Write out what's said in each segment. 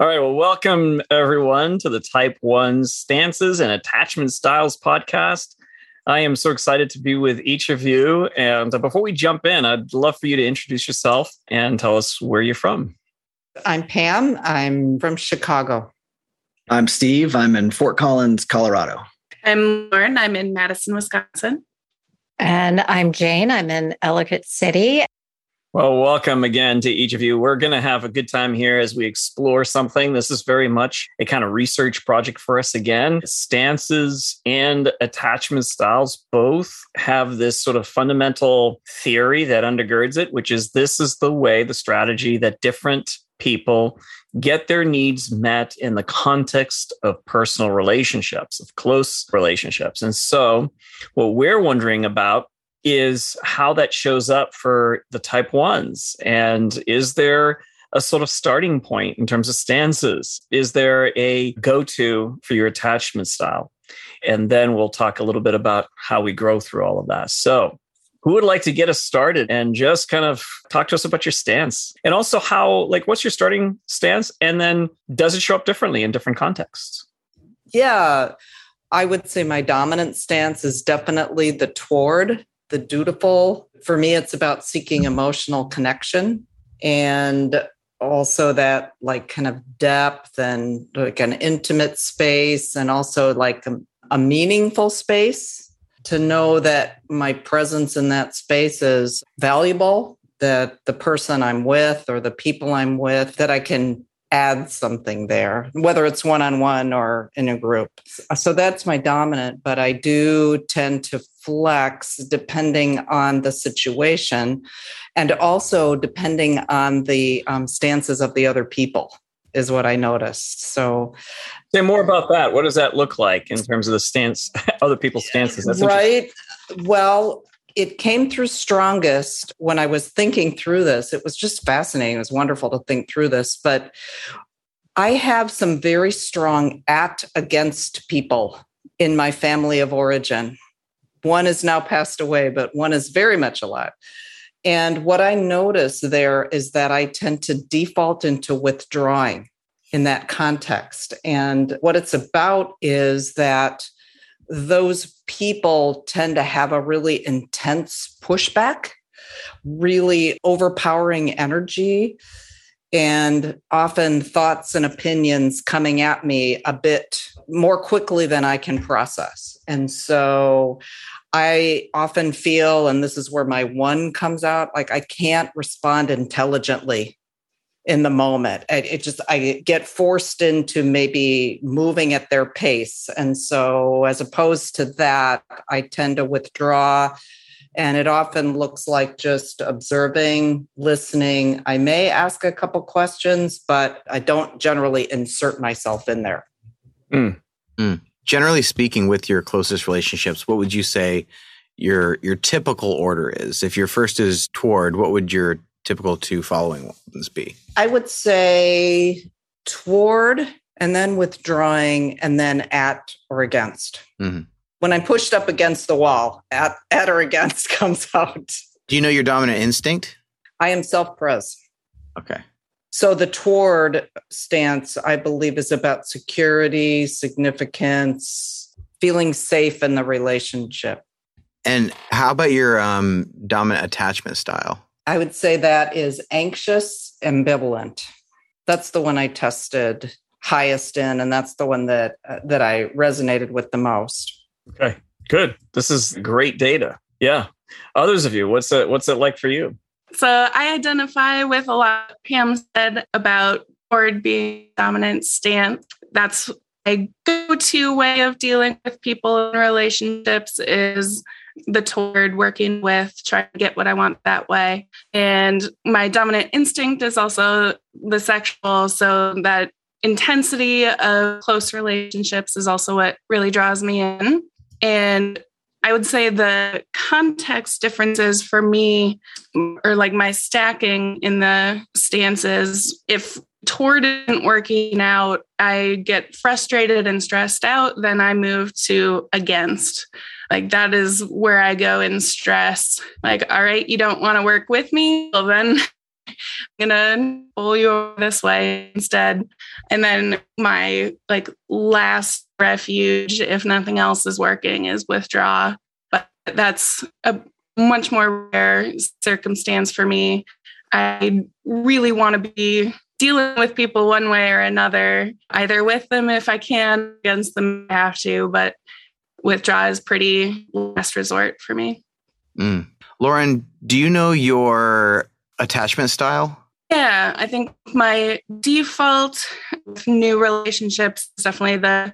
All right. Well, welcome everyone to the Type 1 Stances and Attachment Styles podcast. I am so excited to be with each of you. And before we jump in, I'd love for you to introduce yourself and tell us where you're from. I'm Pam. I'm from Chicago. I'm Steve. I'm in Fort Collins, Colorado. I'm Lauren. I'm in Madison, Wisconsin. And I'm Jane. I'm in Ellicott City. Well, welcome again to each of you. We're going to have a good time here as we explore something. This is very much a kind of research project for us again. Stances and attachment styles both have this sort of fundamental theory that undergirds it, which is this is the way, the strategy that different people get their needs met in the context of personal relationships, of close relationships. And so, what we're wondering about is how that shows up for the type ones. And is there a sort of starting point in terms of stances? Is there a go to for your attachment style? And then we'll talk a little bit about how we grow through all of that. So, who would like to get us started and just kind of talk to us about your stance and also how, like, what's your starting stance? And then does it show up differently in different contexts? Yeah, I would say my dominant stance is definitely the toward the dutiful. For me, it's about seeking emotional connection and also that like kind of depth and like an intimate space and also like a, a meaningful space to know that my presence in that space is valuable that the person I'm with or the people I'm with that I can add something there, whether it's one on one or in a group. So that's my dominant, but I do tend to flex depending on the situation and also depending on the um, stances of the other people is what I noticed. So, say more about that. What does that look like in terms of the stance, other people's stances? That's right. Well, it came through strongest when I was thinking through this. It was just fascinating. It was wonderful to think through this. But I have some very strong at against people in my family of origin. One is now passed away, but one is very much alive. And what I notice there is that I tend to default into withdrawing in that context. And what it's about is that those people tend to have a really intense pushback, really overpowering energy, and often thoughts and opinions coming at me a bit more quickly than I can process. And so I often feel, and this is where my one comes out, like I can't respond intelligently in the moment. It just, I get forced into maybe moving at their pace. And so, as opposed to that, I tend to withdraw. And it often looks like just observing, listening. I may ask a couple questions, but I don't generally insert myself in there. Mm. Mm. Generally speaking, with your closest relationships, what would you say your your typical order is? If your first is toward, what would your typical two following ones be? I would say toward and then withdrawing and then at or against. Mm-hmm. When I'm pushed up against the wall, at, at or against comes out. Do you know your dominant instinct? I am self pres. Okay. So the toward stance, I believe, is about security, significance, feeling safe in the relationship. And how about your um, dominant attachment style? I would say that is anxious, ambivalent. That's the one I tested highest in, and that's the one that uh, that I resonated with the most. Okay, good. This is great data. Yeah. Others of you, what's it what's it like for you? So I identify with a lot Pam said about toward being dominant stance. That's a go-to way of dealing with people in relationships is the toward working with trying to get what I want that way. And my dominant instinct is also the sexual. So that intensity of close relationships is also what really draws me in. And I would say the context differences for me, or like my stacking in the stances, if toward isn't working out, I get frustrated and stressed out, then I move to against. Like that is where I go in stress. Like, all right, you don't want to work with me? Well, then I'm gonna pull you this way instead. And then my like last refuge, if nothing else is working, is withdraw. But that's a much more rare circumstance for me. I really want to be dealing with people one way or another, either with them if I can, against them if I have to, but withdraw is pretty last resort for me. Mm. Lauren, do you know your attachment style? Yeah, I think my default with new relationships is definitely the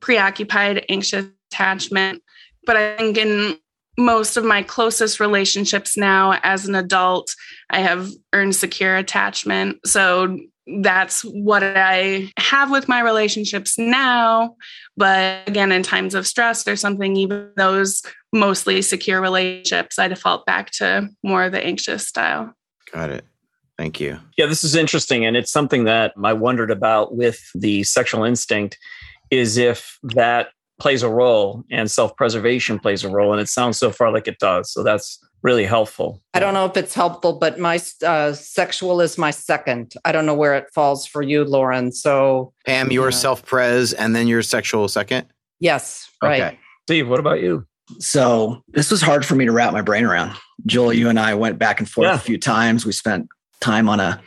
preoccupied, anxious attachment. But I think in most of my closest relationships now as an adult, I have earned secure attachment. So that's what I have with my relationships now. But again, in times of stress or something, even those mostly secure relationships, I default back to more of the anxious style. Got it. Thank you. Yeah, this is interesting. And it's something that I wondered about with the sexual instinct is if that plays a role and self preservation plays a role. And it sounds so far like it does. So that's really helpful. I don't know if it's helpful, but my uh, sexual is my second. I don't know where it falls for you, Lauren. So, Pam, your yeah. self pres and then your sexual second? Yes. Right. Okay. Steve, what about you? So, this was hard for me to wrap my brain around. Joel, you and I went back and forth yeah. a few times. We spent time on a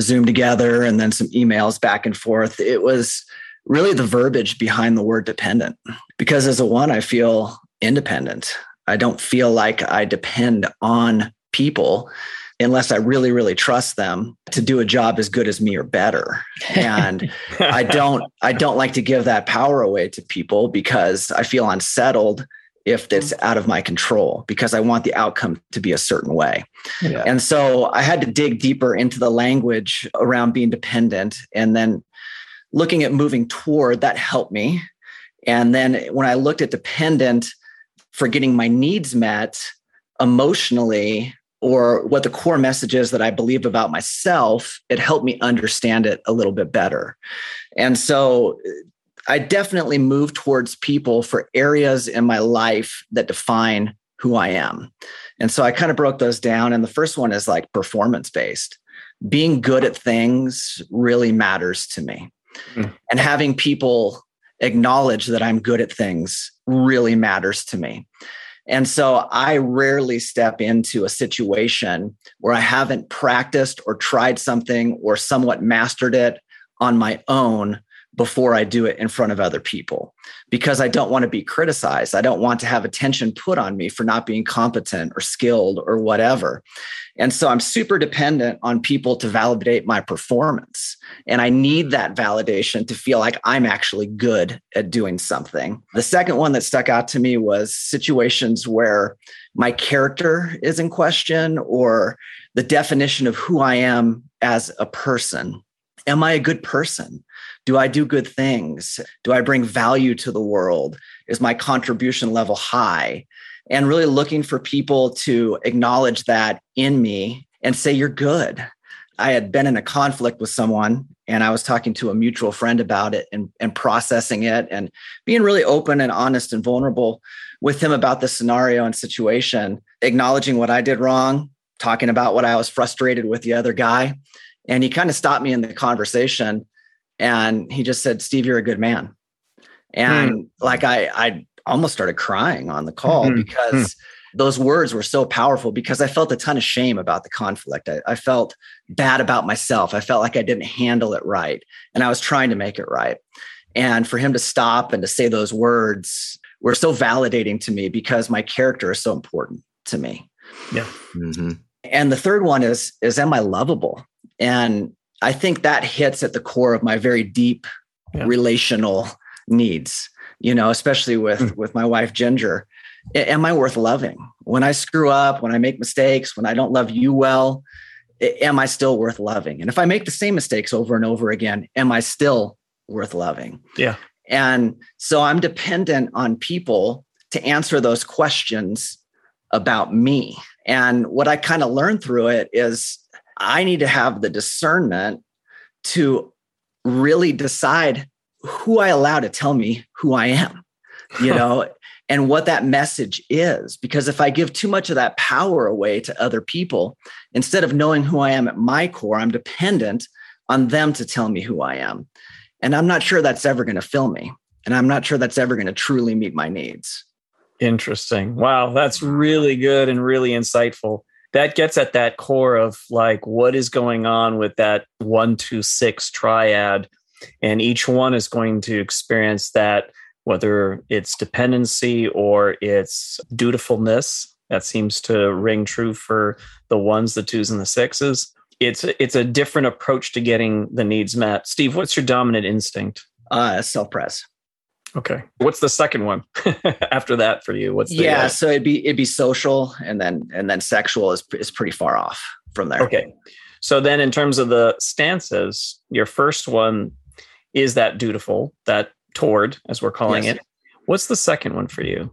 Zoom together and then some emails back and forth. It was really the verbiage behind the word dependent. Because as a one, I feel independent. I don't feel like I depend on people unless I really, really trust them to do a job as good as me or better. And I don't, I don't like to give that power away to people because I feel unsettled if it's mm. out of my control because I want the outcome to be a certain way. Yeah. And so I had to dig deeper into the language around being dependent and then looking at moving toward that helped me. And then when I looked at dependent for getting my needs met emotionally, or what the core message is that I believe about myself, it helped me understand it a little bit better. And so I definitely move towards people for areas in my life that define who I am. And so I kind of broke those down. And the first one is like performance based. Being good at things really matters to me. Mm. And having people acknowledge that I'm good at things really matters to me. And so I rarely step into a situation where I haven't practiced or tried something or somewhat mastered it on my own before I do it in front of other people because I don't want to be criticized. I don't want to have attention put on me for not being competent or skilled or whatever. And so I'm super dependent on people to validate my performance. And I need that validation to feel like I'm actually good at doing something. The second one that stuck out to me was situations where my character is in question or the definition of who I am as a person. Am I a good person? Do I do good things? Do I bring value to the world? Is my contribution level high? And really looking for people to acknowledge that in me and say, You're good. I had been in a conflict with someone and I was talking to a mutual friend about it and, and processing it and being really open and honest and vulnerable with him about the scenario and situation, acknowledging what I did wrong, talking about what I was frustrated with the other guy. And he kind of stopped me in the conversation and he just said, Steve, you're a good man. And mm. like I, I almost started crying on the call mm-hmm. because mm. those words were so powerful because I felt a ton of shame about the conflict. I, I felt bad about myself. I felt like I didn't handle it right. And I was trying to make it right. And for him to stop and to say those words were so validating to me because my character is so important to me. Yeah. Mm-hmm. And the third one is is am I lovable? And I think that hits at the core of my very deep yeah. relational needs, you know, especially with mm. with my wife Ginger. Am I worth loving? When I screw up, when I make mistakes, when I don't love you well, am I still worth loving? And if I make the same mistakes over and over again, am I still worth loving? Yeah. And so I'm dependent on people to answer those questions about me. And what I kind of learned through it is I need to have the discernment to really decide who I allow to tell me who I am, you know, and what that message is. Because if I give too much of that power away to other people, instead of knowing who I am at my core, I'm dependent on them to tell me who I am. And I'm not sure that's ever going to fill me. And I'm not sure that's ever going to truly meet my needs. Interesting. Wow, that's really good and really insightful. That gets at that core of like what is going on with that one, two, six triad. And each one is going to experience that whether it's dependency or it's dutifulness. That seems to ring true for the ones, the twos, and the sixes. It's it's a different approach to getting the needs met. Steve, what's your dominant instinct? Uh, self pres. Okay. What's the second one after that for you? What's the, yeah? Uh, so it'd be it'd be social, and then and then sexual is is pretty far off from there. Okay. So then, in terms of the stances, your first one is that dutiful, that toward, as we're calling yes. it. What's the second one for you?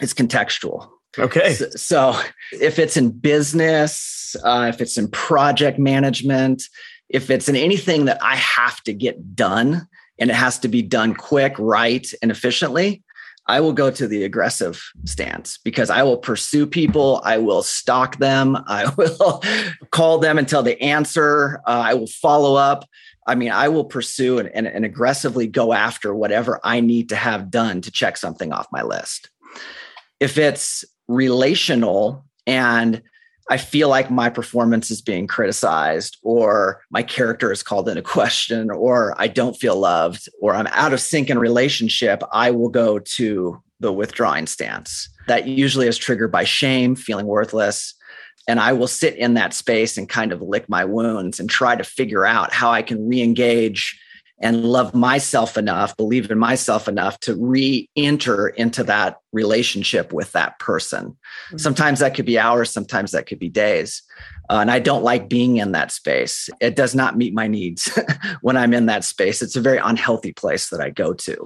It's contextual. Okay. So, so if it's in business, uh, if it's in project management, if it's in anything that I have to get done and it has to be done quick, right, and efficiently, I will go to the aggressive stance because I will pursue people. I will stalk them. I will call them until they answer. Uh, I will follow up. I mean, I will pursue and, and, and aggressively go after whatever I need to have done to check something off my list. If it's relational and I feel like my performance is being criticized, or my character is called into question, or I don't feel loved, or I'm out of sync in relationship, I will go to the withdrawing stance. That usually is triggered by shame, feeling worthless, and I will sit in that space and kind of lick my wounds and try to figure out how I can re-engage and love myself enough, believe in myself enough to re-enter into that relationship with that person. Mm-hmm. Sometimes that could be hours, sometimes that could be days. Uh, and I don't like being in that space. It does not meet my needs when I'm in that space. It's a very unhealthy place that I go to.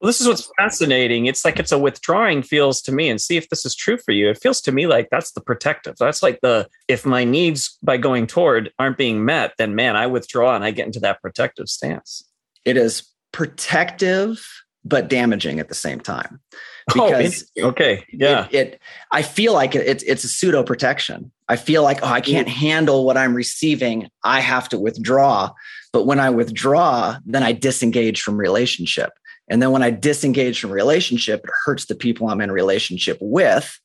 Well, this is what's fascinating. It's like it's a withdrawing feels to me, and see if this is true for you. It feels to me like that's the protective. That's like the if my needs by going toward aren't being met, then man, I withdraw and I get into that protective stance. It is protective but damaging at the same time. Oh, because oh, okay, yeah. It, it, I feel like it's it's a pseudo protection. I feel like oh, I can't handle what I'm receiving. I have to withdraw. But when I withdraw, then I disengage from relationship. And then when I disengage from relationship, it hurts the people I'm in relationship with.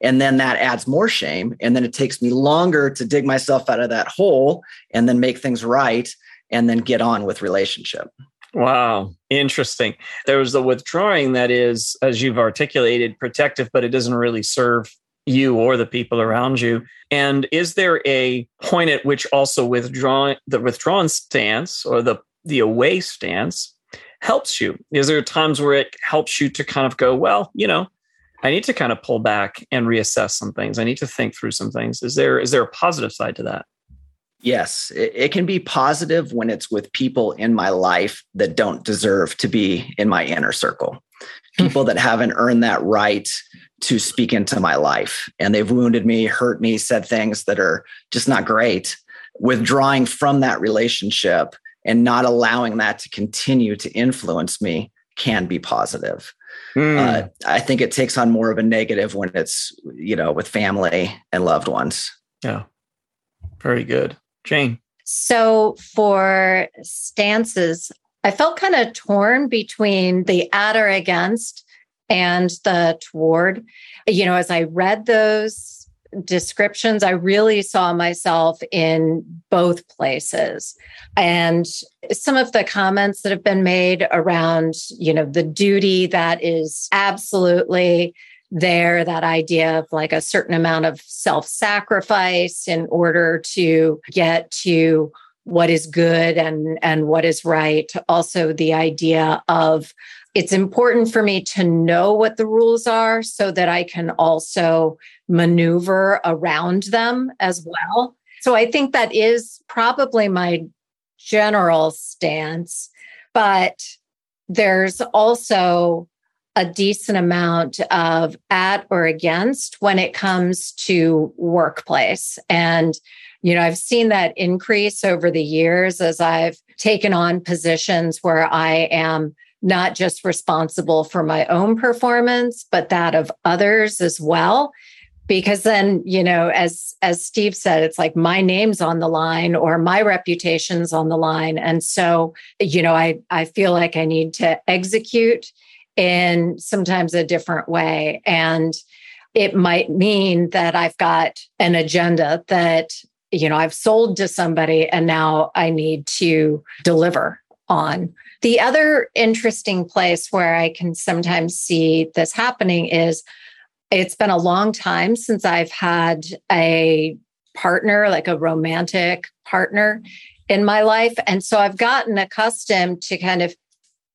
And then that adds more shame. And then it takes me longer to dig myself out of that hole and then make things right and then get on with relationship. Wow, interesting. There was the withdrawing that is, as you've articulated, protective, but it doesn't really serve you or the people around you. And is there a point at which also withdrawing the withdrawn stance or the the away stance helps you? Is there times where it helps you to kind of go, well, you know, I need to kind of pull back and reassess some things. I need to think through some things. Is there is there a positive side to that? Yes, it, it, can be positive when it's with people in my life that don't deserve to be in my inner circle. People that haven't earned that right to speak into my life and they've wounded me, hurt me, said things that are just not great. Withdrawing from that relationship and not allowing that to continue to influence me can be positive. Mm. Uh, I think it takes on more of a negative when it's, you know, with family and loved ones. Yeah. Very good. Jane. So for stances, I felt kind of torn between the at or against and the toward. You know, as I read those descriptions, I really saw myself in both places. And some of the comments that have been made around, you know, the duty that is absolutely there that idea of like a certain amount of self sacrifice in order to get to what is good and and what is right also the idea of it's important for me to know what the rules are so that I can also maneuver around them as well. So I think that is probably my general stance. But there's also a decent amount of at or against when it comes to workplace. And, you know, I've seen that increase over the years as I've taken on positions where I am not just responsible for my own performance, but that of others as well. Because then, you know, as as Steve said, it's like my name's on the line or my reputation's on the line. And so, you know, I I feel like I need to execute in sometimes a different way. And it might mean that I've got an agenda that, you know, I've sold to somebody and now I need to deliver on. The other interesting place where I can sometimes see this happening is it's been a long time since I've had a partner, like a romantic partner in my life. And so I've gotten accustomed to kind of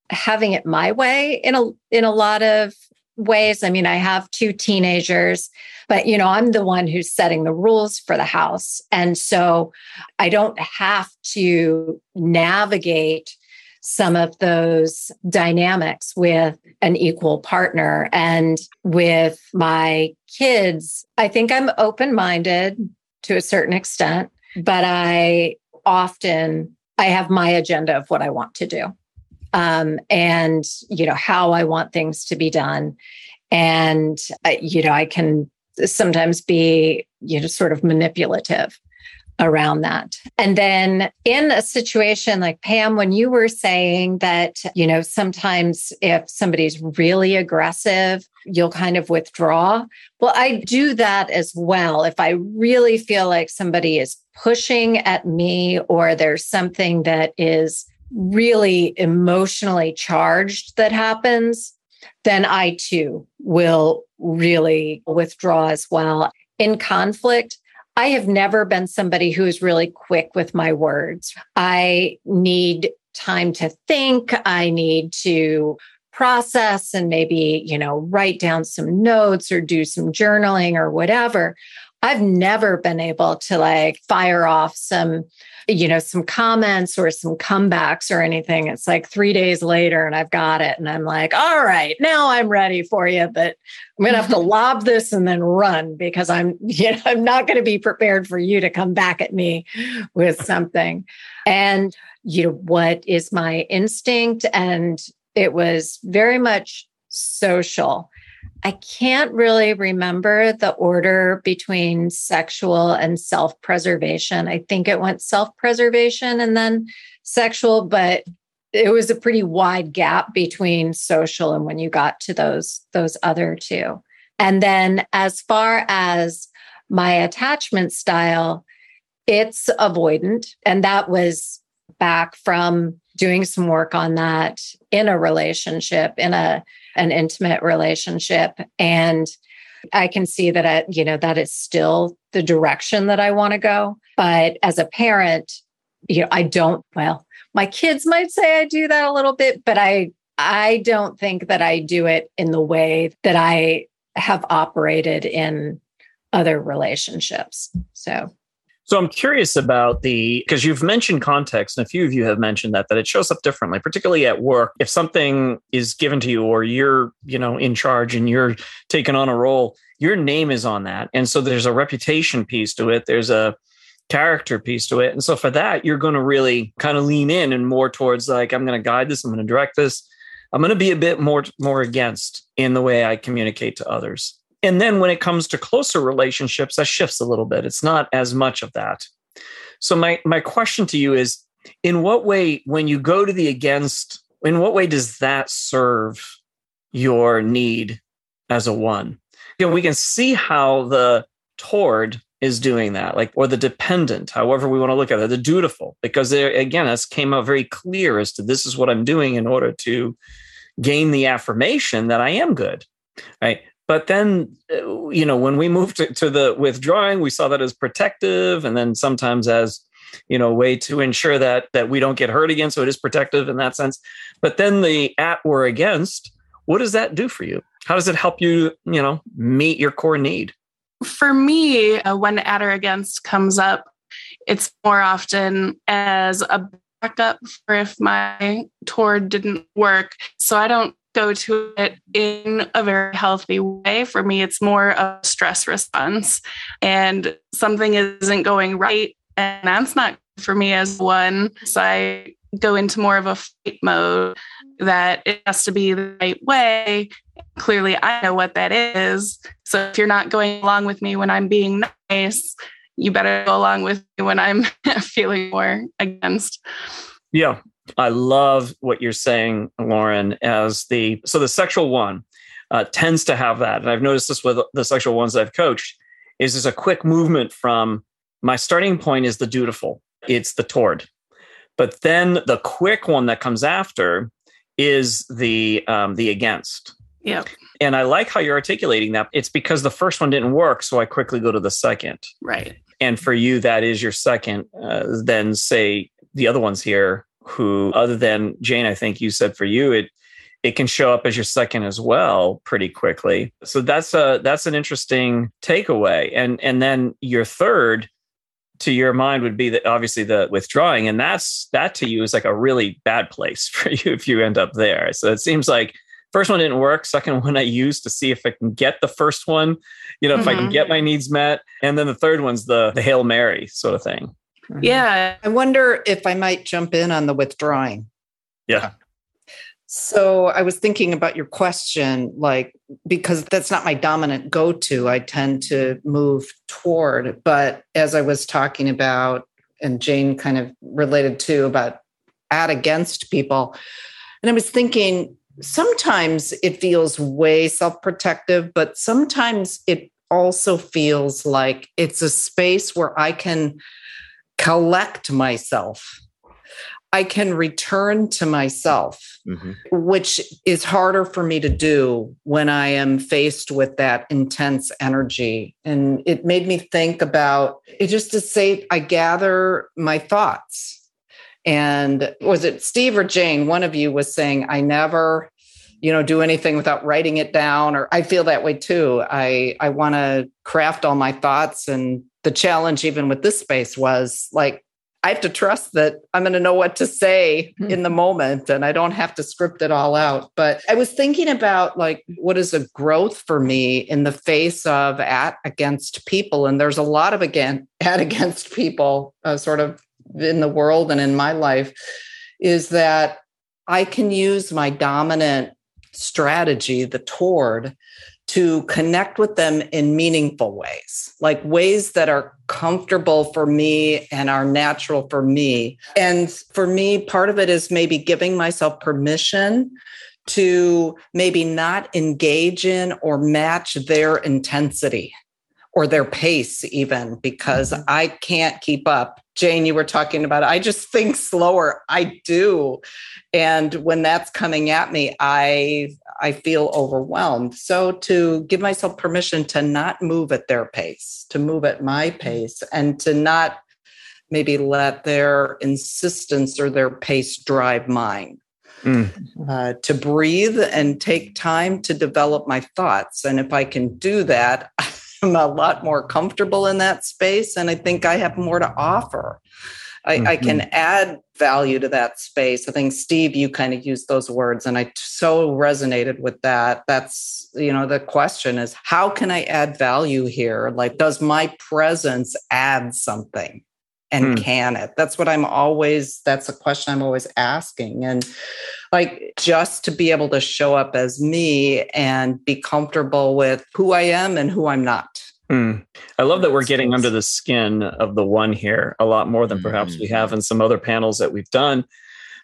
having it my way in a in a lot of ways. I mean, I have two teenagers, but you know, I'm the one who's setting the rules for the house. And so I don't have to navigate some of those dynamics with an equal partner and with my kids. I think I'm open-minded to a certain extent, but I often I have my agenda of what I want to do um, and you know how I want things to be done, and uh, you know I can sometimes be you know sort of manipulative around that. And then in a situation like Pam, when you were saying that, you know, sometimes if somebody's really aggressive, you'll kind of withdraw. Well, I do that as well. If I really feel like somebody is pushing at me or there's something that is really emotionally charged that happens, then I too will really withdraw as well. In conflict, I have never been somebody who is really quick with my words. I need time to think. I need to process and maybe, you know, write down some notes or do some journaling or whatever. I've never been able to like fire off some you know, some comments or some comebacks or anything. It's like three days later and I've got it. And I'm like, all right, now I'm ready for you. But I'm going to have to lob this and then run because I'm, you know, I'm not going to be prepared for you to come back at me with something. And, you know, what is my instinct? And it was very much social I can't really remember the order between sexual and self preservation. I think it went self preservation and then sexual, but it was a pretty wide gap between social and when you got to those those other two. And then as far as my attachment style, it's avoidant and that was back from doing some work on that in a relationship in a an intimate relationship. And I can see that I, you know that is still the direction that I want to go. But as a parent you know I don't well my kids might say I do that a little bit but I I don't think that I do it in the way that I have operated in other relationships. So so I'm curious about the because you've mentioned context, and a few of you have mentioned that that it shows up differently, particularly at work. If something is given to you, or you're you know in charge and you're taking on a role, your name is on that, and so there's a reputation piece to it. There's a character piece to it, and so for that, you're going to really kind of lean in and more towards like I'm going to guide this, I'm going to direct this, I'm going to be a bit more more against in the way I communicate to others. And then when it comes to closer relationships, that shifts a little bit. It's not as much of that. So my my question to you is in what way when you go to the against in what way does that serve your need as a one? You know, we can see how the toward is doing that, like, or the dependent, however we want to look at it, the dutiful, because there, again, this came out very clear as to this is what I'm doing in order to gain the affirmation that I am good. Right. But then, uh, you know, when we moved to, to the withdrawing, we saw that as protective, and then sometimes as you know way to ensure that that we don't get hurt again. So it is protective in that sense. But then the at or against what does that do for you? How does it help you you know meet your core need? For me uh, when at or against comes up it's more often as a backup for if my toward didn't work. So i don't go to it in a very healthy way. For me, it's more of a stress response and something isn't going right. And that's not for me as one. So I go into more of a fight mode that it has to be the right way. Clearly, I know what that is. So if you're not going along with me when I'm being nice, you better go along with me when I'm feeling more against. Yeah. I love what you're saying, Lauren, as the so the sexual one uh, tends to have that. And I've noticed this with the sexual ones I've coached is there's a quick movement from my starting point is the dutiful. It's the toward. But then the quick one that comes after is the um, the against. Yeah. And I like how you're articulating that. It's because the first one didn't work, so I quickly go to the second. Right. And for you, that is your second. Uh, then say the other ones here, who other than Jane, I think you said for you, it it can show up as your second as well pretty quickly. So that's a that's an interesting takeaway. And and then your third to your mind would be that obviously the withdrawing and that's that to you is like a really bad place for you if you end up there so it seems like first one didn't work second one i used to see if i can get the first one you know mm-hmm. if i can mm-hmm. get my needs met and then the third one's the the hail mary sort of thing mm-hmm. yeah i wonder if i might jump in on the withdrawing yeah so I was thinking about your question, like, because that's not my dominant go to. I tend to move toward. But as I was talking about, and Jane kind of related to about at against people, and I was thinking sometimes it feels way self protective, but sometimes it also feels like it's a space where I can collect myself I can return to myself, mm-hmm. which is harder for me to do when I am faced with that intense energy. And it made me think about it just to say, I gather my thoughts. And was it Steve or Jane? One of you was saying, I never you know do anything without writing it down or i feel that way too i i want to craft all my thoughts and the challenge even with this space was like I have to trust that I'm going to know what to say mm-hmm. in the moment and I don't have to script it all out. But I was thinking about like what is a growth for me in the face of at against people. And there's a lot of again at against people uh, sort of in the world and in my life is that I can use my dominant strategy, the toward, to connect with them in meaningful ways, like ways that are comfortable for me and are natural for me. And for me, part of it is maybe giving myself permission to maybe not engage in or match their intensity or their pace, even because mm-hmm. I can't keep up. Jane, you were talking about, I just think slower. I do. And when that's coming at me, I I feel overwhelmed. So to give myself permission to not move at their pace, to move at my pace, and to not maybe let their insistence or their pace drive mine. Mm. Uh, to breathe and take time to develop my thoughts. And if I can do that, I'm a lot more comfortable in that space. And I think I have more to offer. I, mm-hmm. I, can add value to that space. I think Steve, you kind of used those words, and I so resonated with that. That's you know the question is how can I add value here? Like, does my presence add something? And hmm. can it? That's what I'm always. That's a question I'm always asking, and like just to be able to show up as me and be comfortable with who I am and who I'm not. Mm. I love that we're getting under the skin of the one here a lot more than perhaps we have mm-hmm. in some other panels that we've done,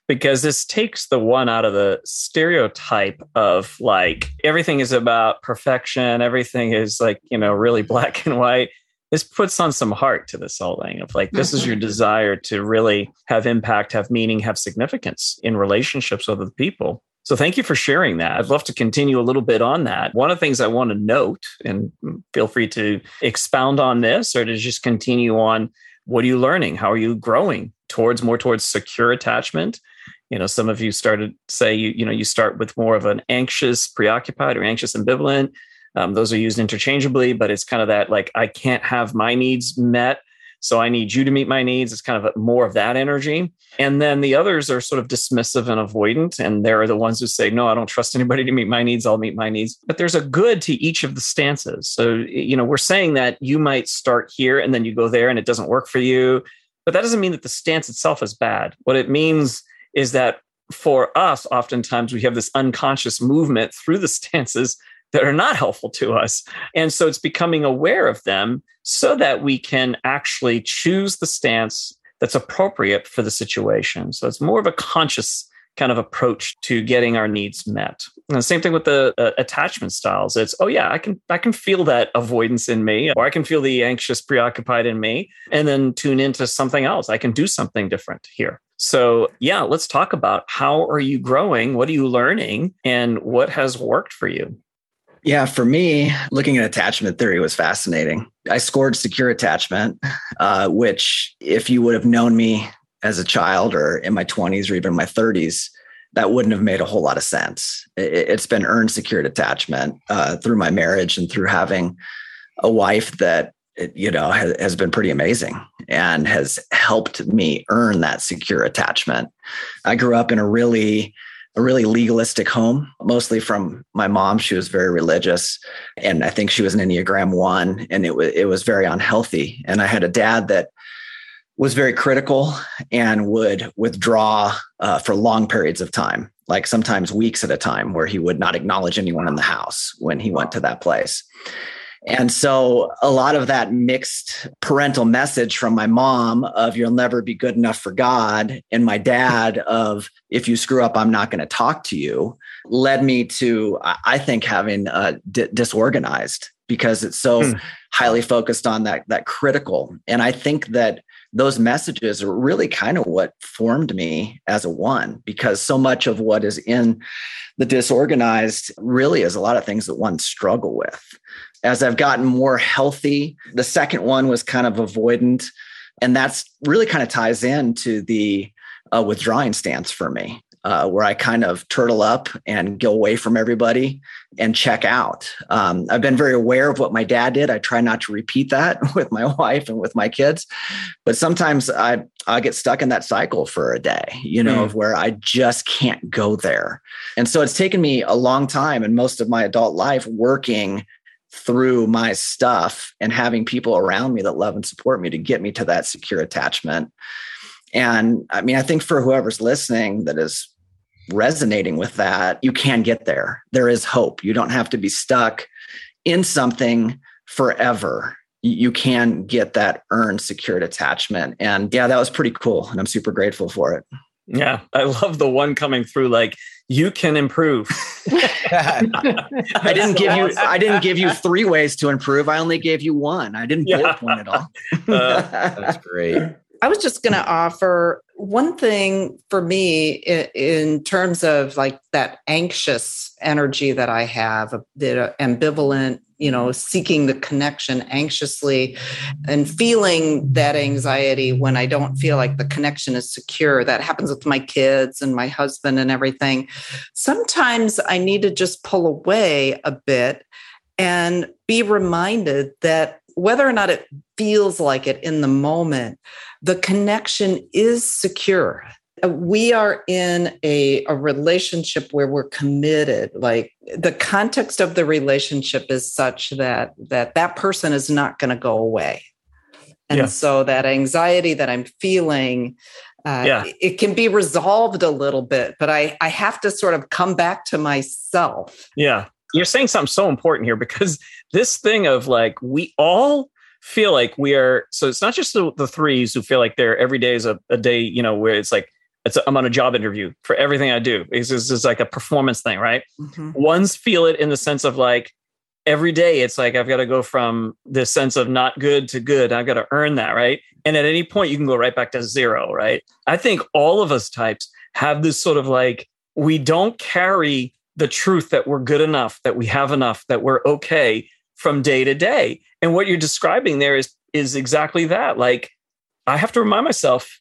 because this takes the one out of the stereotype of like everything is about perfection, everything is like, you know, really black and white. This puts on some heart to this whole thing of like, this is your mm-hmm. desire to really have impact, have meaning, have significance in relationships with other people. So thank you for sharing that. I'd love to continue a little bit on that. One of the things I want to note, and feel free to expound on this or to just continue on what are you learning? How are you growing towards more towards secure attachment? You know, some of you started say you, you know, you start with more of an anxious, preoccupied or anxious ambivalent. Um, those are used interchangeably, but it's kind of that like I can't have my needs met so I need you to meet my needs. It's kind of more of that energy. And then the others are sort of dismissive and avoidant. And they're the ones who say, no, I don't trust anybody to meet my needs. I'll meet my needs. But there's a good to each of the stances. So, you know, we're saying that you might start here and then you go there and it doesn't work for you. But that doesn't mean that the stance itself is bad. What it means is that for us, oftentimes we have this unconscious movement through the stances that are not helpful to us. And so it's becoming aware of them so that we can actually choose the stance that's appropriate for the situation. So it's more of a conscious kind of approach to getting our needs met. And the same thing with the uh, attachment styles. It's oh yeah, I can I can feel that avoidance in me, or I can feel the anxious, preoccupied in me, and then tune into something else. I can do something different here. So yeah, let's talk about how are you growing? What are you learning? And what has worked for you? Yeah, for me, looking at attachment theory was fascinating. I scored secure attachment, uh, which, if you would have known me as a child or in my 20s or even my 30s, that wouldn't have made a whole lot of sense. It, has been earned secured attachment uh, through my marriage and through having a wife that you know has, has been pretty amazing and has helped me earn that secure attachment. I grew up in a really a really legalistic home, mostly from my mom. She was very religious, and I think she was an Enneagram one, and it was it was very unhealthy. And I had a dad that was very critical and would withdraw uh, for long periods of time, like sometimes weeks at a time, where he would not acknowledge anyone in the house when he went to that place. And so a lot of that mixed parental message from my mom of you'll never be good enough for God and my dad of if you screw up, I'm not going to talk to you led me to, I think, having uh, d- disorganized because it's so hmm. highly focused on that, that critical. And I think that those messages are really kind of what formed me as a one because so much of what is in the disorganized really is a lot of things that one struggle with as i've gotten more healthy the second one was kind of avoidant and that's really kind of ties into the uh, withdrawing stance for me uh, where I kind of turtle up and go away from everybody and check out. Um, I've been very aware of what my dad did. I try not to repeat that with my wife and with my kids, but sometimes I I get stuck in that cycle for a day, you know, mm. of where I just can't go there. And so it's taken me a long time and most of my adult life working through my stuff and having people around me that love and support me to get me to that secure attachment. And I mean, I think for whoever's listening that is resonating with that, you can get there. There is hope. You don't have to be stuck in something forever. You can get that earned secured attachment. And yeah, that was pretty cool. And I'm super grateful for it. Yeah, I love the one coming through like you can improve. I didn't give you I didn't give you three ways to improve. I only gave you one. I didn't bullet point at all. uh, that's great. I was just going to offer one thing for me in, in, terms of like that anxious energy that I have, the ambivalent, you know, seeking the connection anxiously and feeling that anxiety when I don't feel like the connection is secure. That happens with my kids and my husband and everything. Sometimes I need to just pull away a bit and be reminded that whether or not it feels like it in the moment, the connection is secure. We are in a, a relationship where we're committed. Like the context of the relationship is such that that, that person is not going to go away. And yeah. so that anxiety that I'm feeling, uh, yeah. it can be resolved a little bit, but I, I have to sort of come back to myself. Yeah. You're saying something so important here because this thing of like, we all feel like we are so it's not just the, the threes who feel like they're every day is a, a day you know where it's like it's a, I'm on a job interview for everything I do. It's, it's, it's like a performance thing, right? Mm-hmm. Ones feel it in the sense of like every day it's like I've got to go from this sense of not good to good. I've got to earn that, right? And at any point you can go right back to zero, right? I think all of us types have this sort of like we don't carry the truth that we're good enough, that we have enough, that we're okay from day to day. And what you're describing there is is exactly that. Like I have to remind myself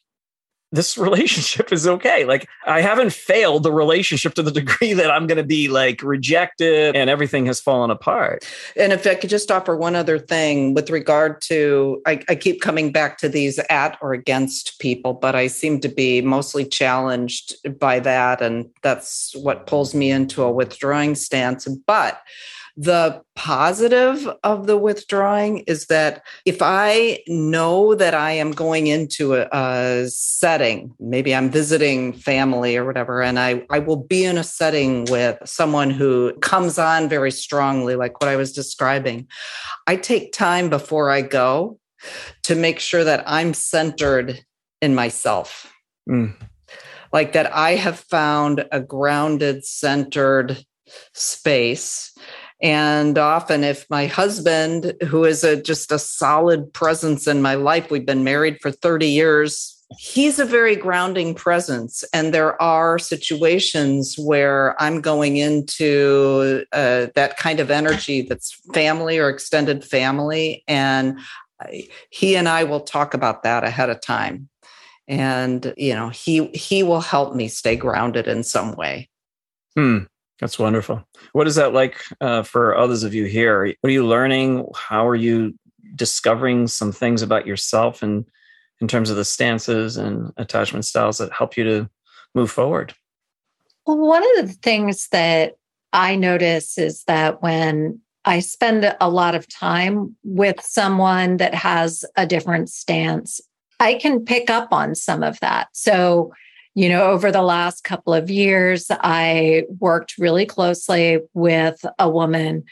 this relationship is okay. Like I haven't failed the relationship to the degree that I'm going to be like rejected and everything has fallen apart. And if I could just offer one other thing with regard to, I, I, keep coming back to these at or against people, but I seem to be mostly challenged by that. And that's what pulls me into a withdrawing stance. But The positive of the withdrawing is that if I know that I am going into a, a setting, maybe I'm visiting family or whatever, and I, I will be in a setting with someone who comes on very strongly, like what I was describing, I take time before I go to make sure that I'm centered in myself. Mm. Like that, I have found a grounded, centered space. And often, if my husband, who is a, just a solid presence in my life, we've been married for 30 years, he's a very grounding presence. And there are situations where I'm going into uh, that kind of energy that's family or extended family. And I, he and I will talk about that ahead of time. And, you know, he he will help me stay grounded in some way. Hmm. That's wonderful. What is that like uh, for others of you here? What are you learning? How are you discovering some things about yourself and in terms of the stances and attachment styles that help you to move forward? Well, one of the things that I notice is that when I spend a lot of time with someone that has a different stance, I can pick up on some of that. So, you know, over the last couple of years, I worked really closely with a woman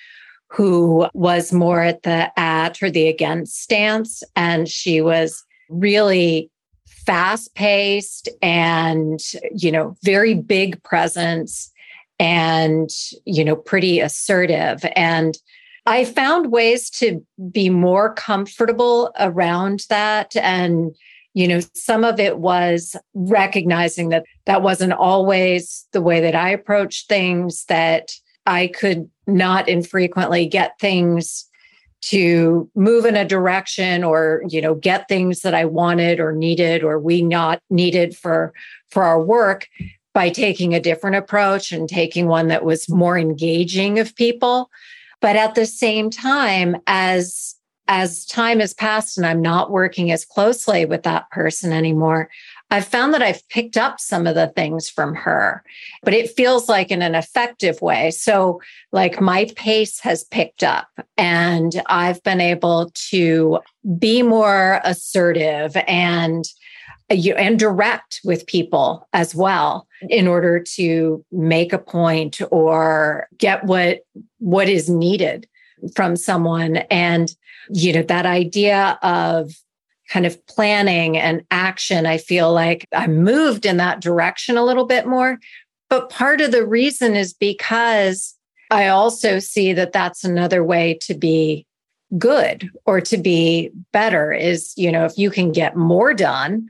who was more at the at or the against stance. And she was really fast paced and, you know, very big presence and, you know, pretty assertive. And I found ways to be more comfortable around that. And you know some of it was recognizing that that wasn't always the way that i approached things that i could not infrequently get things to move in a direction or you know get things that i wanted or needed or we not needed for for our work by taking a different approach and taking one that was more engaging of people. But at the same time as as time has passed and I'm not working as closely with that person anymore, I've found that I've picked up some of the things from her, but it feels like in an effective way. So, like my pace has picked up and I've been able to be more assertive and and direct with people as well in order to make a point or get what what is needed from someone and you know, that idea of kind of planning and action, I feel like I moved in that direction a little bit more. But part of the reason is because I also see that that's another way to be good or to be better is, you know, if you can get more done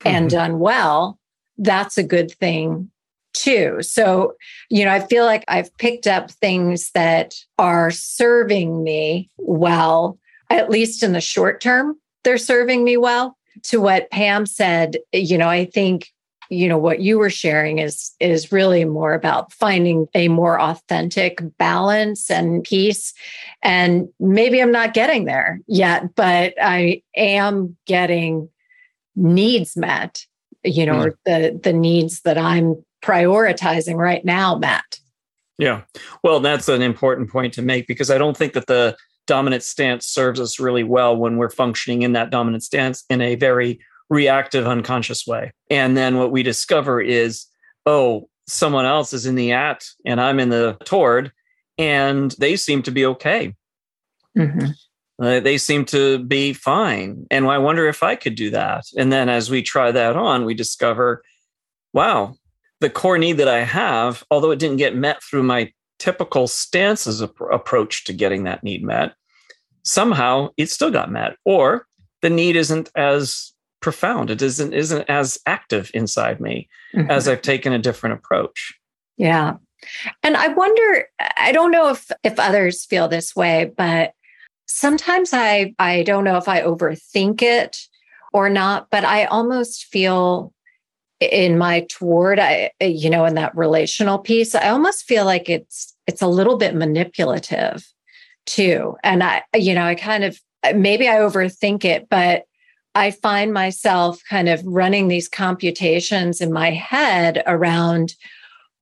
mm-hmm. and done well, that's a good thing too. So, you know, I feel like I've picked up things that are serving me well at least in the short term, they're serving me well. To what Pam said, you know, I think you know what you were sharing is is really more about finding a more authentic balance and peace and maybe i'm not getting there yet but i am getting needs met you know mm. the the needs that i'm prioritizing right now Matt. yeah well that's an important point to make because i don't think that the dominant stance serves us really well when we're functioning in that dominant stance in a very reactive, unconscious way. And then what we discover is, oh, someone else is in the at and I'm in the toward, and they seem to be okay. Mm-hmm. Uh, they seem to be fine. And I wonder if I could do that. And then as we try that on, we discover, wow, the core need that I have, although it didn't get met through my typical stances approach to getting that need met, somehow it still got met, or the need isn't as profound. It isn't isn't as active inside me mm-hmm. as I've taken a different approach. Yeah. And I wonder, I don't know if if others feel this way, but sometimes I I don't know if I overthink it or not, but I almost feel in my toward I you know in that relational piece, I almost feel like it's it's a little bit manipulative too. And I, you know, I kind of maybe I overthink it, but I find myself kind of running these computations in my head around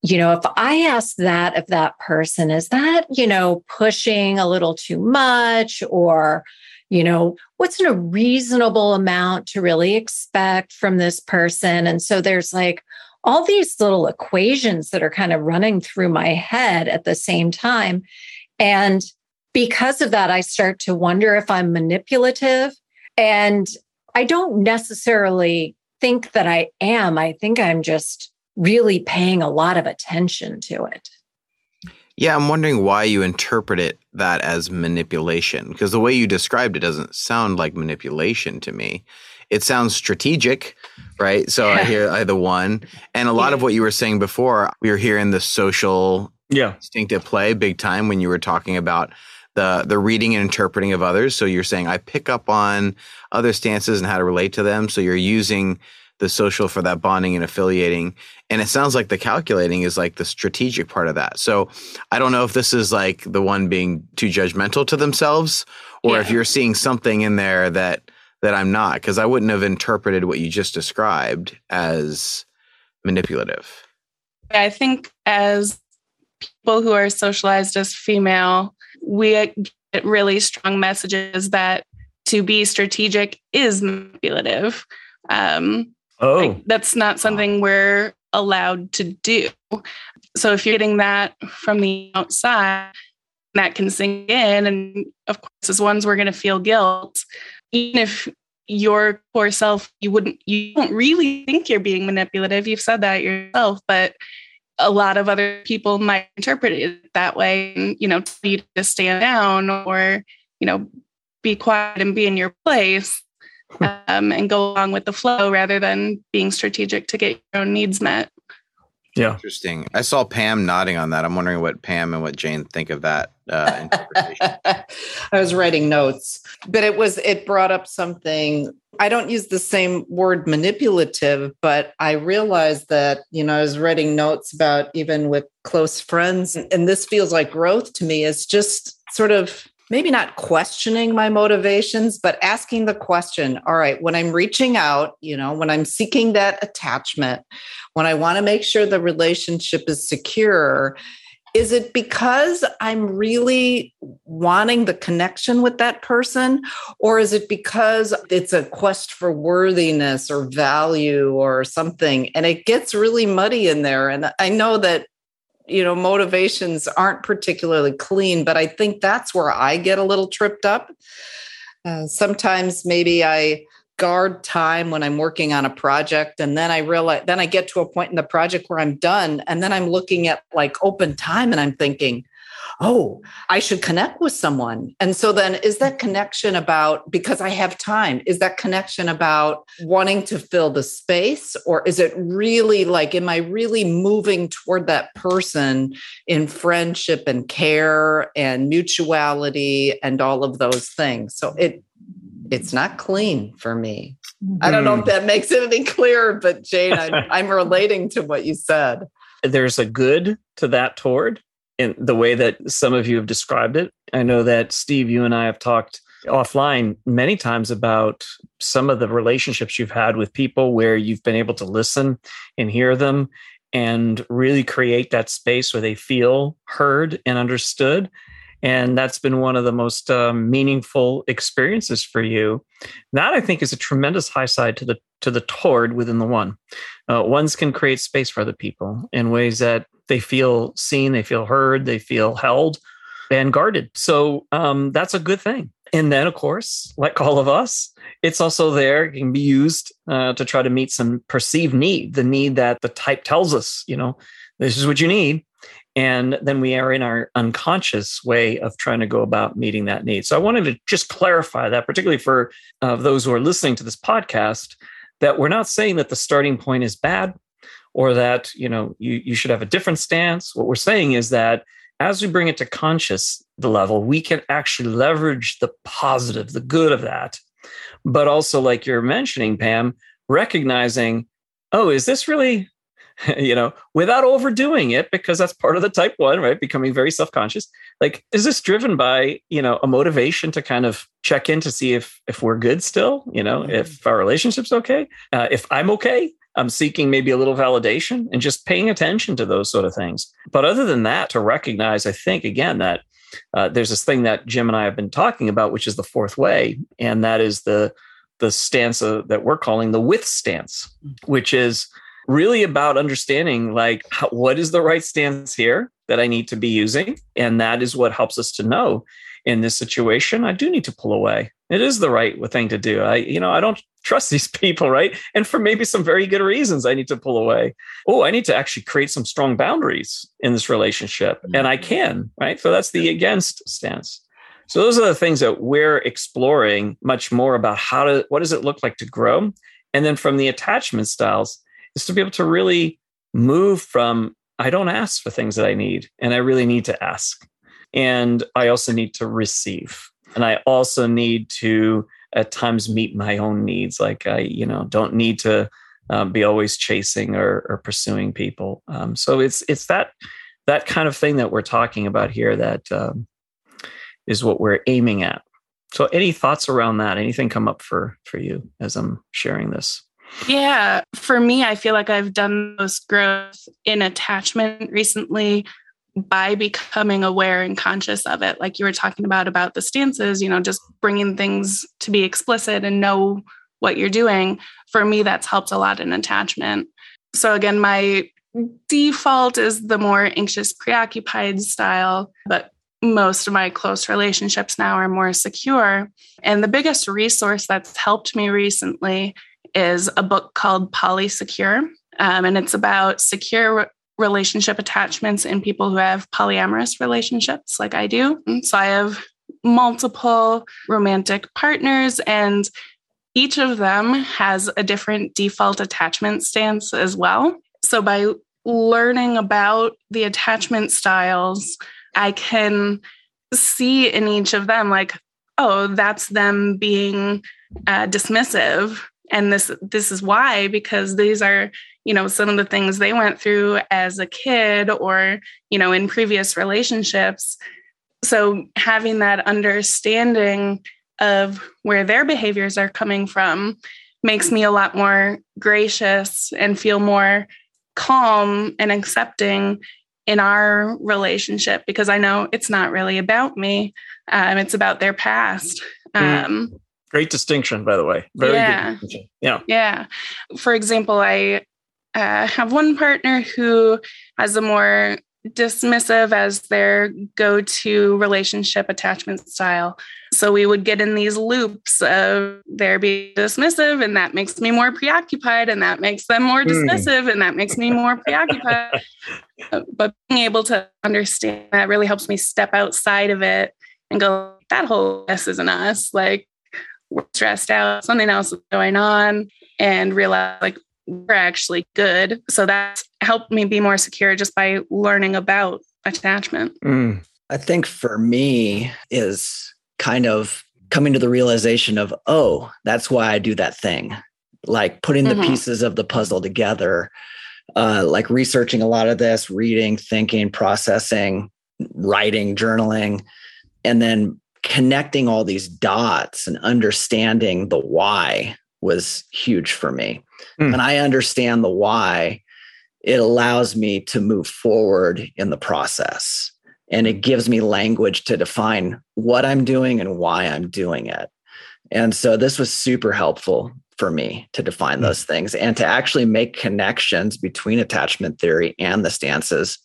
you know, if I ask that of that person, is that, you know, pushing a little too much or, you know, what's a reasonable amount to really expect from this person? And so there's like all these little equations that are kind of running through my head at the same time. And because of that, I start to wonder if I'm manipulative. And I don't necessarily think that I am. I think I'm just really paying a lot of attention to it. Yeah, I'm wondering why you interpret it that as manipulation because the way you described it doesn't sound like manipulation to me. It sounds strategic, right? So I hear either one. And a lot yeah. of what you were saying before, we were hearing the social yeah. instinct at play big time when you were talking about the the reading and interpreting of others. So you're saying I pick up on other stances and how to relate to them. So you're using the social for that bonding and affiliating. And it sounds like the calculating is like the strategic part of that. So I don't know if this is like the one being too judgmental to themselves or yeah. if you're seeing something in there that that I'm not because I wouldn't have interpreted what you just described as manipulative. I think as people who are socialized as female, we get really strong messages that to be strategic is manipulative. Um, oh, like that's not something we're allowed to do. So if you're getting that from the outside, that can sink in. And of course, as ones, we're going to feel guilt. Even if your core self, you wouldn't, you don't really think you're being manipulative. You've said that yourself, but a lot of other people might interpret it that way and you know need to stand down or you know be quiet and be in your place um, and go along with the flow rather than being strategic to get your own needs met. Yeah. Interesting. I saw pam nodding on that. I'm wondering what pam and what jane think of that uh, interpretation. I was writing notes but it was it brought up something. I don't use the same word manipulative, but I realized that, you know, I was writing notes about even with close friends, and this feels like growth to me. Is just sort of maybe not questioning my motivations, but asking the question all right, when I'm reaching out, you know, when I'm seeking that attachment, when I want to make sure the relationship is secure, is it because I'm really wanting the connection with that person? Or is it because it's a quest for worthiness or value or something? And it gets really muddy in there. And I know that, you know, motivations aren't particularly clean, but I think that's where I get a little tripped up. Uh, sometimes maybe I guard time when I'm working on a project. And then I realize, then I get to a point in the project where I'm done. And then I'm looking at like open time and I'm thinking, oh, I should connect with someone. And so then is that connection about because I have time? Is that connection about wanting to fill the space? Or is it really like, am I really moving toward that person in friendship and care and mutuality and all of those things? So it, it's not clean for me. I don't know if mm. that makes it any clearer, but Jane, I'm, I'm relating to what you said. There's a good to that toward in the way that some of you have described it. I know that Steve, you and I have talked offline many times about some of the relationships you've had with people where you've been able to listen and hear them and really create that space where they feel heard and understood. And that's been one of the most um, meaningful experiences for you. That i think is a tremendous high side to the to the toward within the one. Uh, ones can create space for other people in ways that they feel seen they feel heard they feel held and guarded. So um, that's a good thing. And then of course like all of us it's also there it can be used uh, to try to meet some perceived need the need that the type tells us you know this is what you need. And then we are in our unconscious way of trying to go about meeting that need. So I wanted to just clarify that, particularly for uh, those who are listening to this podcast, that we're not saying that the starting point is bad or that you know you, you should have a different stance. What we're saying is that as we bring it to conscious the level, we can actually leverage the positive, the good of that. But also, like you're mentioning, Pam, recognizing, oh, is this really you know, without overdoing it, because that's part of the type one, right? Becoming very self conscious. Like, is this driven by, you know, a motivation to kind of check in to see if if we're good still, you know, mm-hmm. if our relationship's okay, uh, if I'm okay, I'm seeking maybe a little validation and just paying attention to those sort of things. But other than that, to recognize, I think, again, that uh, there's this thing that Jim and I have been talking about, which is the fourth way, and that is the the stance of, that we're calling the with stance, which is really about understanding like how, what is the right stance here that I need to be using, and that is what helps us to know in this situation, I do need to pull away. It is the right thing to do. I, you know, I don't trust these people, right? And for maybe some very good reasons, I need to pull away. Oh, I need to actually create some strong boundaries in this relationship. And I mm-hmm. can, right? So that's the against stance. So those are the things that we're exploring much more about how to, what does it look like to grow? And then from the attachment styles is to be able to really move from, I don't ask for things that I need, and I really need to ask. And I also need to receive. And I also need to at times meet my own needs. Like I, you know, don't need to um, be always chasing or, or pursuing people. Um, so it's it's that that kind of thing that we're talking about here that um, is what we're aiming at. So any thoughts around that? Anything come up for for you as I'm sharing this? Yeah, for me, I feel like I've done most growth in attachment recently by becoming aware and conscious of it like you were talking about about the stances you know just bringing things to be explicit and know what you're doing for me that's helped a lot in attachment. So again my default is the more anxious preoccupied style but most of my close relationships now are more secure. And the biggest resource that's helped me recently is a book called polysecure um, and it's about secure relationship attachments in people who have polyamorous relationships, like I do. So I have multiple romantic partners, and each of them has a different default attachment stance as well. So by learning about the attachment styles, I can see in each of them, like, oh, that's them being uh, dismissive and this this is why because these are you know some of the things they went through as a kid or you know in previous relationships so having that understanding of where their behaviors are coming from makes me a lot more gracious and feel more calm and accepting in our relationship because I know it's not really about me. Um, it's about their past. Mm. Um, Great distinction, by the way. Very yeah. Yeah. Yeah. For example, I uh, have one partner who has a more dismissive as their go to relationship attachment style. So we would get in these loops of their being dismissive, and that makes me more preoccupied, and that makes them more hmm. dismissive, mm. and that makes me more preoccupied. but being able to understand that really helps me step outside of it and go, that whole mess isn't us. Like, we're stressed out, something else is going on, and realize like we're actually good. So that's helped me be more secure just by learning about attachment. Mm. I think for me is kind of coming to the realization of, oh, that's why I do that thing. Like putting the mm-hmm. pieces of the puzzle together, uh, like researching a lot of this, reading, thinking, processing, writing, journaling, and then connecting all these dots and understanding the why was huge for me. Mm. When I understand the why, it allows me to move forward in the process and it gives me language to define what I'm doing and why I'm doing it. And so this was super helpful for me to define mm. those things and to actually make connections between attachment theory and the stances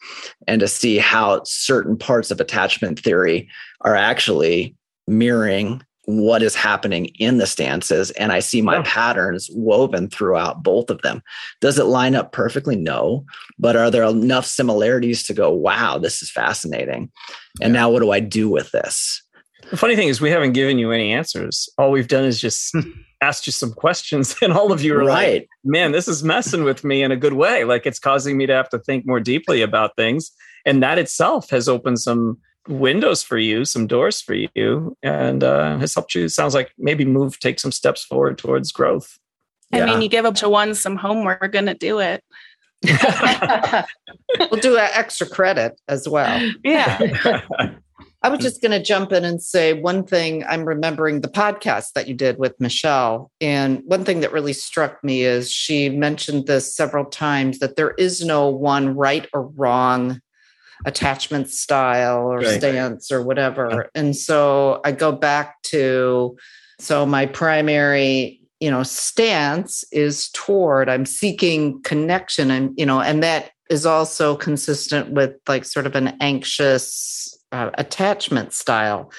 and to see how certain parts of attachment theory are actually mirroring what is happening in the stances and i see my patterns woven throughout both of them. Does it line up perfectly? No. But are there enough similarities to go wow this is fascinating. And yeah. now what do i do with this? The funny thing is we haven't given you any answers. All we've done is just asked you some questions and all of you are right. like man this is messing with me in a good way. Like it's causing me to have to think more deeply about things. And that itself has opened some windows for you, some doors for you, and uh, has helped you. Sounds like maybe move, take some steps forward towards growth. I yeah. mean, you give up to one some homework. We're going to do it. we'll do an extra credit as well. Yeah. I was just going to jump in and say one thing. I'm remembering the podcast that you did with Michelle. And one thing that really struck me is she mentioned this several times that there is no one right or wrong attachment style or right. stance or whatever. And so I go back to so my primary you know stance is toward i'm seeking connection and you know and that is also consistent with like sort of an anxious uh, attachment style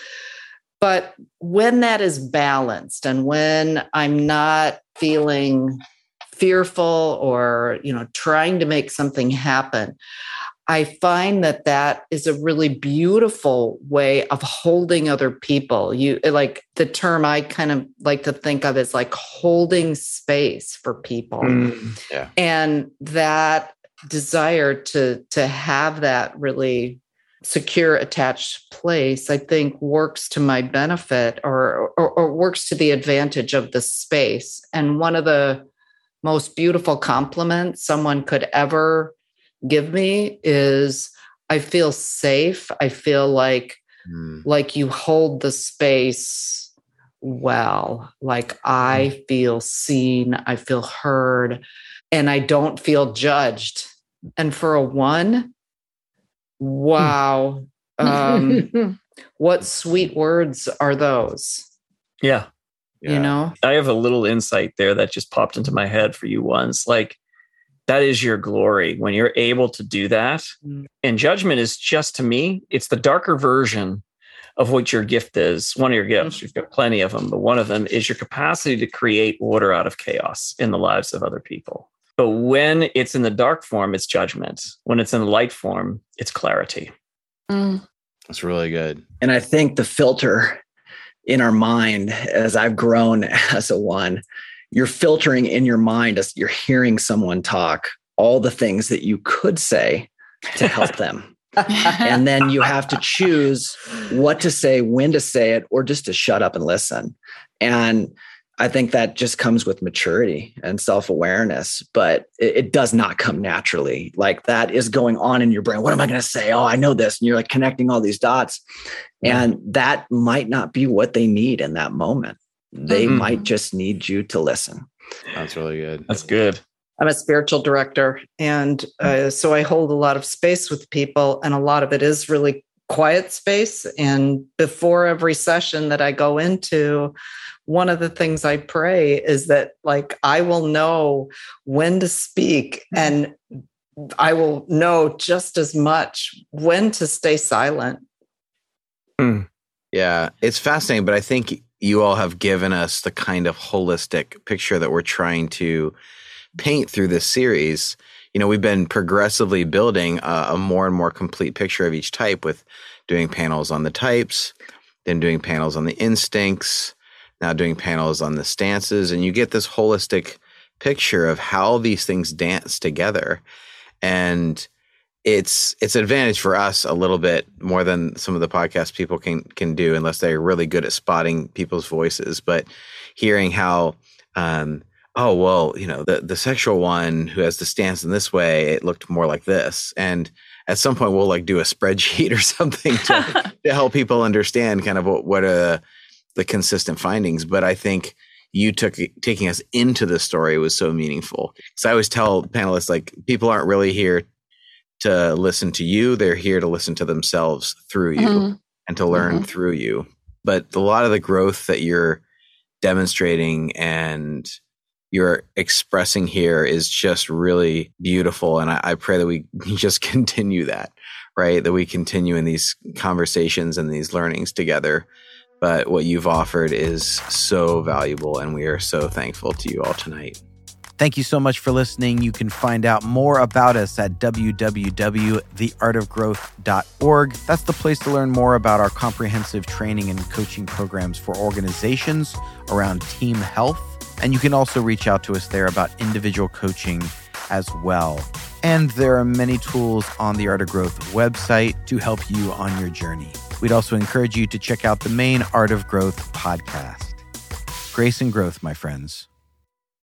but when that is balanced and when i'm not feeling fearful or you know trying to make something happen I find that that is a really beautiful way of holding other people. You like the term I kind of like to think of is like holding space for people. Mm, yeah. And that desire to to have that really secure attached place i think works to my benefit or, or, or works to the advantage of the space and one of the most beautiful compliments someone could ever give me is I feel safe. I feel like mm. like you hold the space well. Like I mm. feel seen, I feel heard, and I don't feel judged. And for a one, wow. um, what sweet words are those? Yeah. You know, I have a little insight there that just popped into my head for you once. Like, that is your glory when you're able to do that. Mm. And judgment is just to me, it's the darker version of what your gift is. One of your gifts, mm. you've got plenty of them, but one of them is your capacity to create order out of chaos in the lives of other people. But when it's in the dark form, it's judgment. When it's in the light form, it's clarity. Mm. That's really good. And I think the filter in our mind, as I've grown as a one, you're filtering in your mind as you're hearing someone talk all the things that you could say to help them. and then you have to choose what to say, when to say it, or just to shut up and listen. And I think that just comes with maturity and self awareness, but it, it, does not come naturally. Like that is going on in your brain. What am I going to say? Oh, I know this. And you're like connecting all these dots. And that might not be what they need in that moment. They mm-hmm. might just need you to listen. That's really good. That's good. I'm a spiritual director. And uh, so I hold a lot of space with people, and a lot of it is really quiet space. And before every session that I go into, one of the things I pray is that, like, I will know when to speak and I will know just as much when to stay silent. Mm. Yeah, it's fascinating, but I think you all have given us the kind of holistic picture that we're trying to paint through this series. You know, we've been progressively building a, a, more and more complete picture of each type with doing panels on the types, then doing panels on the instincts, now doing panels on the stances. And you get this holistic picture of how these things dance together. And it's it's an advantage for us a little bit more than some of the podcast people can can do unless they're really good at spotting people's voices. But hearing how um, oh well you know the the sexual one who has the stance in this way it looked more like this. And at some point we'll like do a spreadsheet or something to, to help people understand kind of what what are the consistent findings. But i think you took taking us into the story was so meaningful. So I always tell panelists like people aren't really here to listen to you. They're here to listen to themselves through you mm-hmm. and to learn mm-hmm. through you. But a lot of the growth that you're demonstrating and you're expressing here is just really beautiful. And I, I pray that we just continue that, right? That we continue in these conversations and these learnings together. But what you've offered is so valuable, and we are so thankful to you all tonight. Thank you so much for listening. You can find out more about us at www.theartofgrowth.org. That's the place to learn more about our comprehensive training and coaching programs for organizations around team health. And you can also reach out to us there about individual coaching as well. And there are many tools on the Art of Growth website to help you on your journey. We'd also encourage you to check out the main Art of Growth podcast. Grace and growth, my friends.